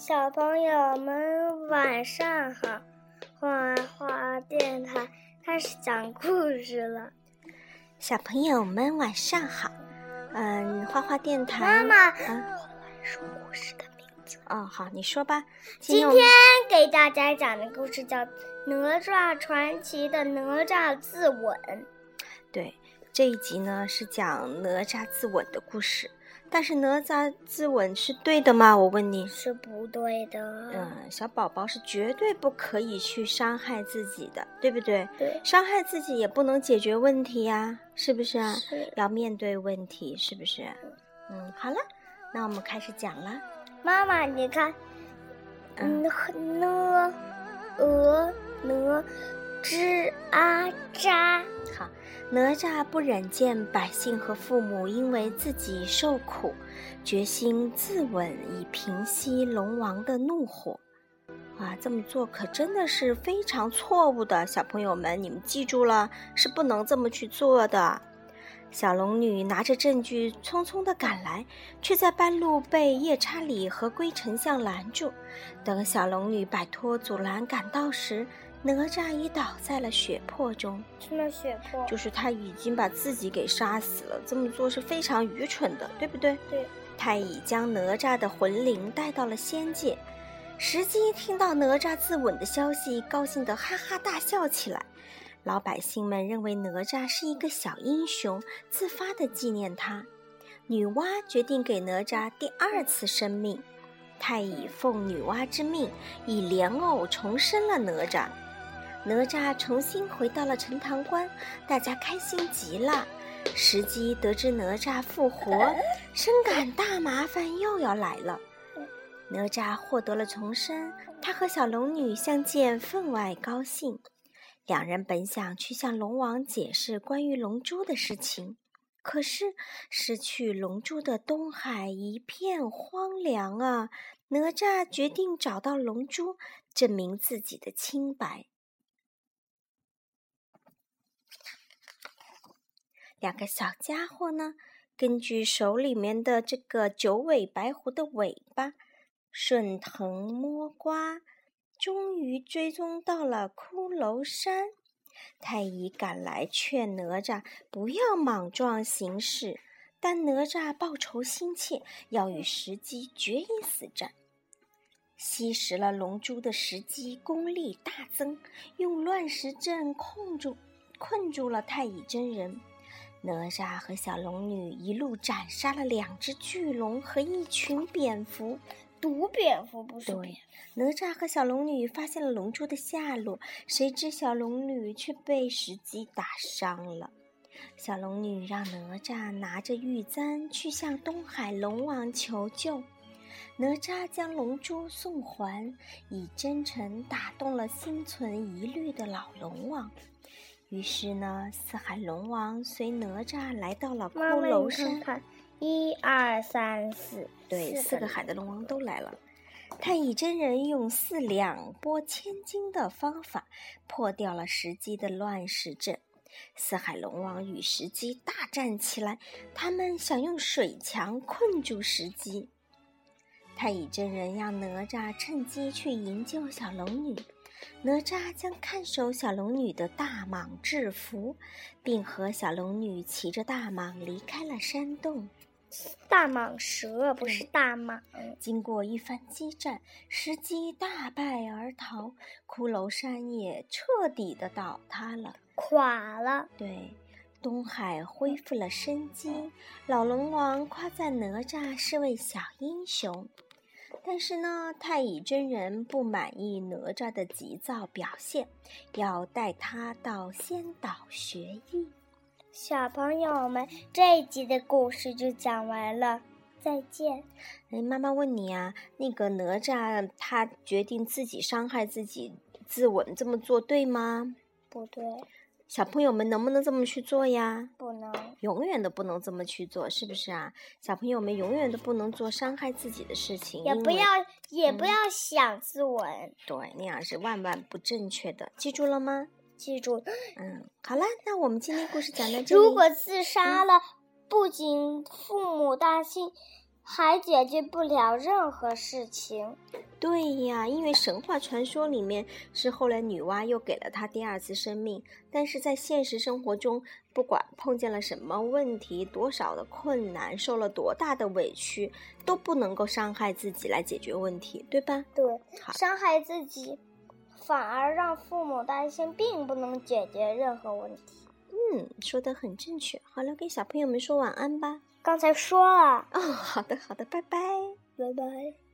小朋友们晚上好，花花电台开始讲故事了。小朋友们晚上好，嗯，花花电台妈妈，啊，说故事的名字。哦，好，你说吧。今天给大家讲的故事叫《哪吒传奇》的哪吒自刎。对这一集呢是讲哪吒自刎的故事，但是哪吒自刎是对的吗？我问你。是不对的。嗯，小宝宝是绝对不可以去伤害自己的，对不对？对，伤害自己也不能解决问题呀，是不是啊？是要面对问题，是不是？嗯，好了，那我们开始讲了。妈妈，你看，嗯嗯，呢，鹅，哪，吱啊喳。好，哪吒不忍见百姓和父母因为自己受苦，决心自刎以平息龙王的怒火。哇，这么做可真的是非常错误的，小朋友们，你们记住了，是不能这么去做的。小龙女拿着证据匆匆地赶来，却在半路被夜叉里和龟丞相拦住。等小龙女摆脱阻拦赶到时，哪吒已倒在了血泊中。什么血泊？就是他已经把自己给杀死了，这么做是非常愚蠢的，对不对？对。太乙将哪吒的魂灵带到了仙界，石矶听到哪吒自刎的消息，高兴得哈哈大笑起来。老百姓们认为哪吒是一个小英雄，自发地纪念他。女娲决定给哪吒第二次生命，太乙奉女娲之命，以莲藕重生了哪吒。哪吒重新回到了陈塘关，大家开心极了。石矶得知哪吒复活，深感大麻烦又要来了。哪吒获得了重生，他和小龙女相见分外高兴。两人本想去向龙王解释关于龙珠的事情，可是失去龙珠的东海一片荒凉啊！哪吒决定找到龙珠，证明自己的清白。两个小家伙呢，根据手里面的这个九尾白狐的尾巴，顺藤摸瓜，终于追踪到了骷髅山。太乙赶来劝哪吒不要莽撞行事，但哪吒报仇心切，要与石矶决一死战。吸食了龙珠的石矶功力大增，用乱石阵控住困住了太乙真人。哪吒和小龙女一路斩杀了两只巨龙和一群蝙蝠，毒蝙蝠不是对。哪吒和小龙女发现了龙珠的下落，谁知小龙女却被石矶打伤了。小龙女让哪吒拿着玉簪去向东海龙王求救，哪吒将龙珠送还，以真诚打动了心存疑虑的老龙王。于是呢，四海龙王随哪吒来到了骷妈妈，你髅山看。看，一二三四，对，四个海的龙王都来了。太乙真人用四两拨千斤的方法破掉了石矶的乱石阵。四海龙王与石矶大战起来，他们想用水墙困住石矶。太乙真人让哪吒趁机去营救小龙女，哪吒将看守小龙女的大蟒制服，并和小龙女骑着大蟒离开了山洞。大蟒蛇不是大蟒。经过一番激战，石矶大败而逃，骷髅山也彻底的倒塌了。垮了，对，东海恢复了生机，老龙王夸赞哪吒是位小英雄。但是呢，太乙真人不满意哪吒的急躁表现，要带他到仙岛学艺。小朋友们，这一集的故事就讲完了，再见。哎，妈妈问你啊，那个哪吒他决定自己伤害自己自刎，这么做对吗？不对，小朋友们能不能这么去做呀？不能。永远都不能这么去做，是不是啊？小朋友们永远都不能做伤害自己的事情，也不要，也不嗯要想自刎。对那样是万万不正确的，记住了吗？记住，嗯，好了，那我们今天故事讲到这里。如果自杀了，不仅父母担心，还解决不了任何事情。对呀，因为神话传说里面是后来女娲又给了他第二次生命，但是在现实生活中，不管碰见了什么问题、多少的困难、受了多大的委屈，都不能够伤害自己来解决问题，对吧？对，伤害自己，反而让父母担心，并不能解决任何问题。嗯，说的很正确。好了，给小朋友们说晚安吧。刚才说了，哦，好的，好的，拜拜。拜拜。